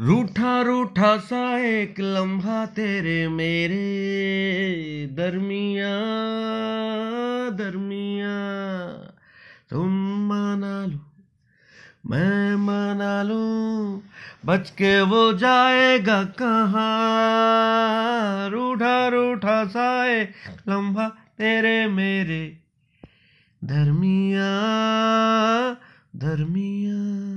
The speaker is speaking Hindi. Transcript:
रूठा रूठा सा एक लम्हा तेरे मेरे दरमिया दरमिया। तुम मना लो, मैं मना लू, बच के वो जाएगा कहाँ? रूठा रूठा सा एक लम्हा तेरे मेरे दरमिया दरमिया।